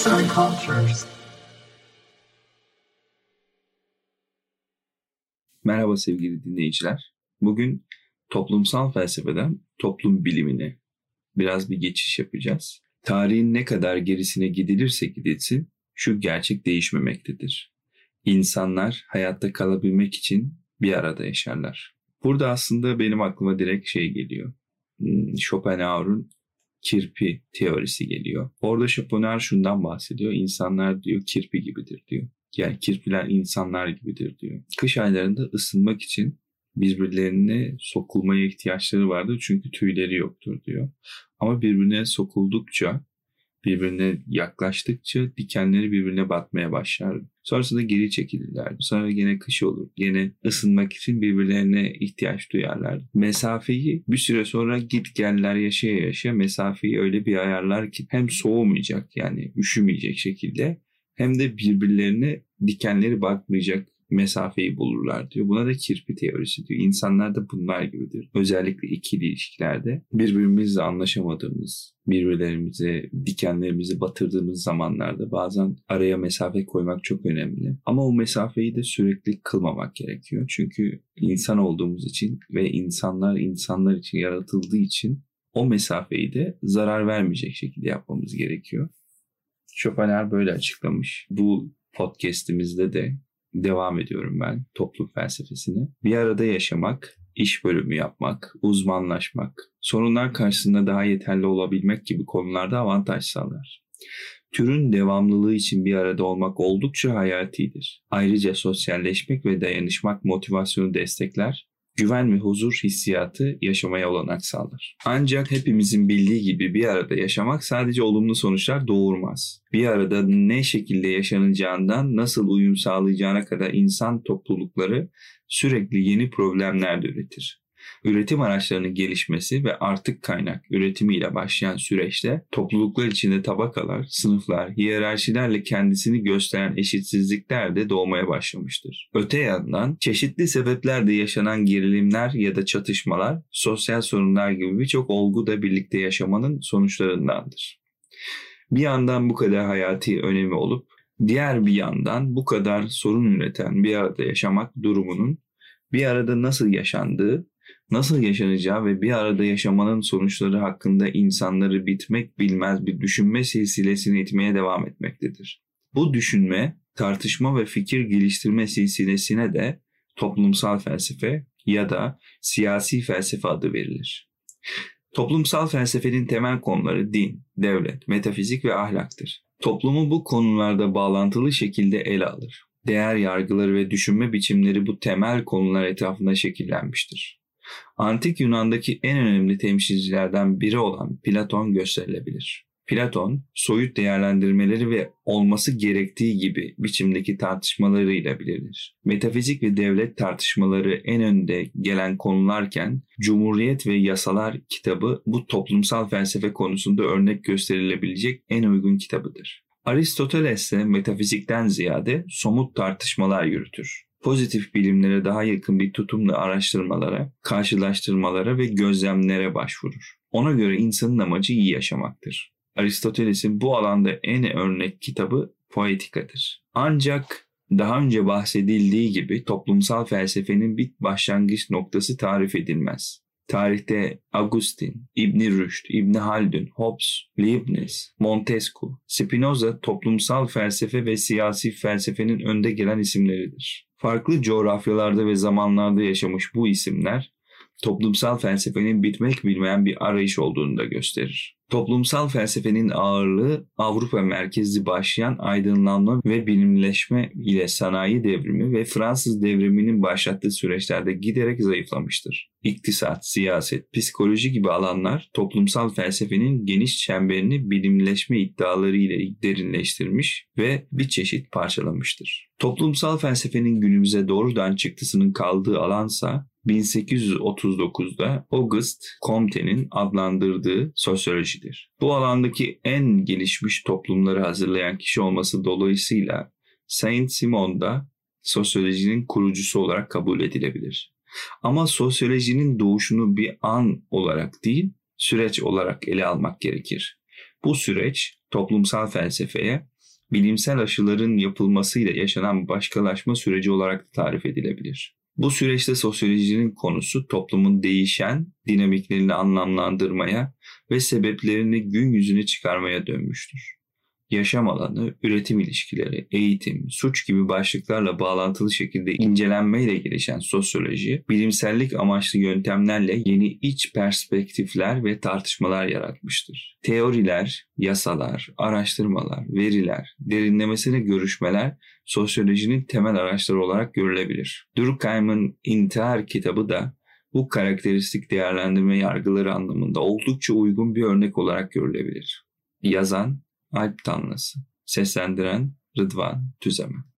Arts and Cultures. Merhaba sevgili dinleyiciler. Bugün toplumsal felsefeden toplum bilimine biraz bir geçiş yapacağız. Tarihin ne kadar gerisine gidilirse gidilsin şu gerçek değişmemektedir. İnsanlar hayatta kalabilmek için bir arada yaşarlar. Burada aslında benim aklıma direkt şey geliyor. Hmm, Schopenhauer'un kirpi teorisi geliyor. Orada Schopenhauer şundan bahsediyor. İnsanlar diyor kirpi gibidir diyor. Yani kirpiler insanlar gibidir diyor. Kış aylarında ısınmak için birbirlerine sokulmaya ihtiyaçları vardır çünkü tüyleri yoktur diyor. Ama birbirine sokuldukça birbirine yaklaştıkça dikenleri birbirine batmaya başlar. Sonrasında geri çekilirler. Sonra gene kış olur. Gene ısınmak için birbirlerine ihtiyaç duyarlar. Mesafeyi bir süre sonra git geller yaşaya yaşa mesafeyi öyle bir ayarlar ki hem soğumayacak yani üşümeyecek şekilde hem de birbirlerine dikenleri batmayacak mesafeyi bulurlar diyor. Buna da kirpi teorisi diyor. İnsanlar da bunlar gibidir. Özellikle ikili ilişkilerde birbirimizle anlaşamadığımız, birbirlerimize dikenlerimizi batırdığımız zamanlarda bazen araya mesafe koymak çok önemli. Ama o mesafeyi de sürekli kılmamak gerekiyor. Çünkü insan olduğumuz için ve insanlar insanlar için yaratıldığı için o mesafeyi de zarar vermeyecek şekilde yapmamız gerekiyor. Schopenhauer böyle açıklamış. Bu podcast'imizde de devam ediyorum ben toplum felsefesini. Bir arada yaşamak, iş bölümü yapmak, uzmanlaşmak, sorunlar karşısında daha yeterli olabilmek gibi konularda avantaj sağlar. Türün devamlılığı için bir arada olmak oldukça hayatidir. Ayrıca sosyalleşmek ve dayanışmak motivasyonu destekler güven ve huzur hissiyatı yaşamaya olanak sağlar. Ancak hepimizin bildiği gibi bir arada yaşamak sadece olumlu sonuçlar doğurmaz. Bir arada ne şekilde yaşanacağından nasıl uyum sağlayacağına kadar insan toplulukları sürekli yeni problemler de üretir üretim araçlarının gelişmesi ve artık kaynak üretimiyle başlayan süreçte topluluklar içinde tabakalar, sınıflar, hiyerarşilerle kendisini gösteren eşitsizlikler de doğmaya başlamıştır. Öte yandan çeşitli sebeplerle yaşanan gerilimler ya da çatışmalar sosyal sorunlar gibi birçok olgu da birlikte yaşamanın sonuçlarındandır. Bir yandan bu kadar hayati önemi olup diğer bir yandan bu kadar sorun üreten bir arada yaşamak durumunun bir arada nasıl yaşandığı nasıl yaşanacağı ve bir arada yaşamanın sonuçları hakkında insanları bitmek bilmez bir düşünme silsilesini itmeye devam etmektedir. Bu düşünme, tartışma ve fikir geliştirme silsilesine de toplumsal felsefe ya da siyasi felsefe adı verilir. Toplumsal felsefenin temel konuları din, devlet, metafizik ve ahlaktır. Toplumu bu konularda bağlantılı şekilde ele alır. Değer yargıları ve düşünme biçimleri bu temel konular etrafında şekillenmiştir. Antik Yunan'daki en önemli temsilcilerden biri olan Platon gösterilebilir. Platon, soyut değerlendirmeleri ve olması gerektiği gibi biçimdeki tartışmalarıyla bilinir. Metafizik ve devlet tartışmaları en önde gelen konularken Cumhuriyet ve Yasalar kitabı bu toplumsal felsefe konusunda örnek gösterilebilecek en uygun kitabıdır. Aristoteles ise metafizikten ziyade somut tartışmalar yürütür pozitif bilimlere daha yakın bir tutumla araştırmalara, karşılaştırmalara ve gözlemlere başvurur. Ona göre insanın amacı iyi yaşamaktır. Aristoteles'in bu alanda en örnek kitabı Poetikadır. Ancak daha önce bahsedildiği gibi toplumsal felsefenin bir başlangıç noktası tarif edilmez. Tarihte Augustin, İbni Rüşd, İbni Haldun, Hobbes, Leibniz, Montesquieu, Spinoza toplumsal felsefe ve siyasi felsefenin önde gelen isimleridir. Farklı coğrafyalarda ve zamanlarda yaşamış bu isimler toplumsal felsefenin bitmek bilmeyen bir arayış olduğunu da gösterir. Toplumsal felsefenin ağırlığı Avrupa merkezli başlayan aydınlanma ve bilimleşme ile sanayi devrimi ve Fransız devriminin başlattığı süreçlerde giderek zayıflamıştır. İktisat, siyaset, psikoloji gibi alanlar toplumsal felsefenin geniş çemberini bilimleşme iddiaları ile derinleştirmiş ve bir çeşit parçalamıştır. Toplumsal felsefenin günümüze doğrudan çıktısının kaldığı alansa 1839'da Auguste Comte'nin adlandırdığı sosyolojidir. Bu alandaki en gelişmiş toplumları hazırlayan kişi olması dolayısıyla Saint Simon da sosyolojinin kurucusu olarak kabul edilebilir. Ama sosyolojinin doğuşunu bir an olarak değil, süreç olarak ele almak gerekir. Bu süreç toplumsal felsefeye bilimsel aşıların yapılmasıyla yaşanan başkalaşma süreci olarak da tarif edilebilir. Bu süreçte sosyolojinin konusu toplumun değişen dinamiklerini anlamlandırmaya ve sebeplerini gün yüzüne çıkarmaya dönmüştür yaşam alanı, üretim ilişkileri, eğitim, suç gibi başlıklarla bağlantılı şekilde incelenmeyle gelişen sosyoloji, bilimsellik amaçlı yöntemlerle yeni iç perspektifler ve tartışmalar yaratmıştır. Teoriler, yasalar, araştırmalar, veriler, derinlemesine görüşmeler sosyolojinin temel araçları olarak görülebilir. Durkheim'ın İntihar kitabı da bu karakteristik değerlendirme yargıları anlamında oldukça uygun bir örnek olarak görülebilir. Yazan Alp Tanrısı. Seslendiren Rıdvan Tüzemen.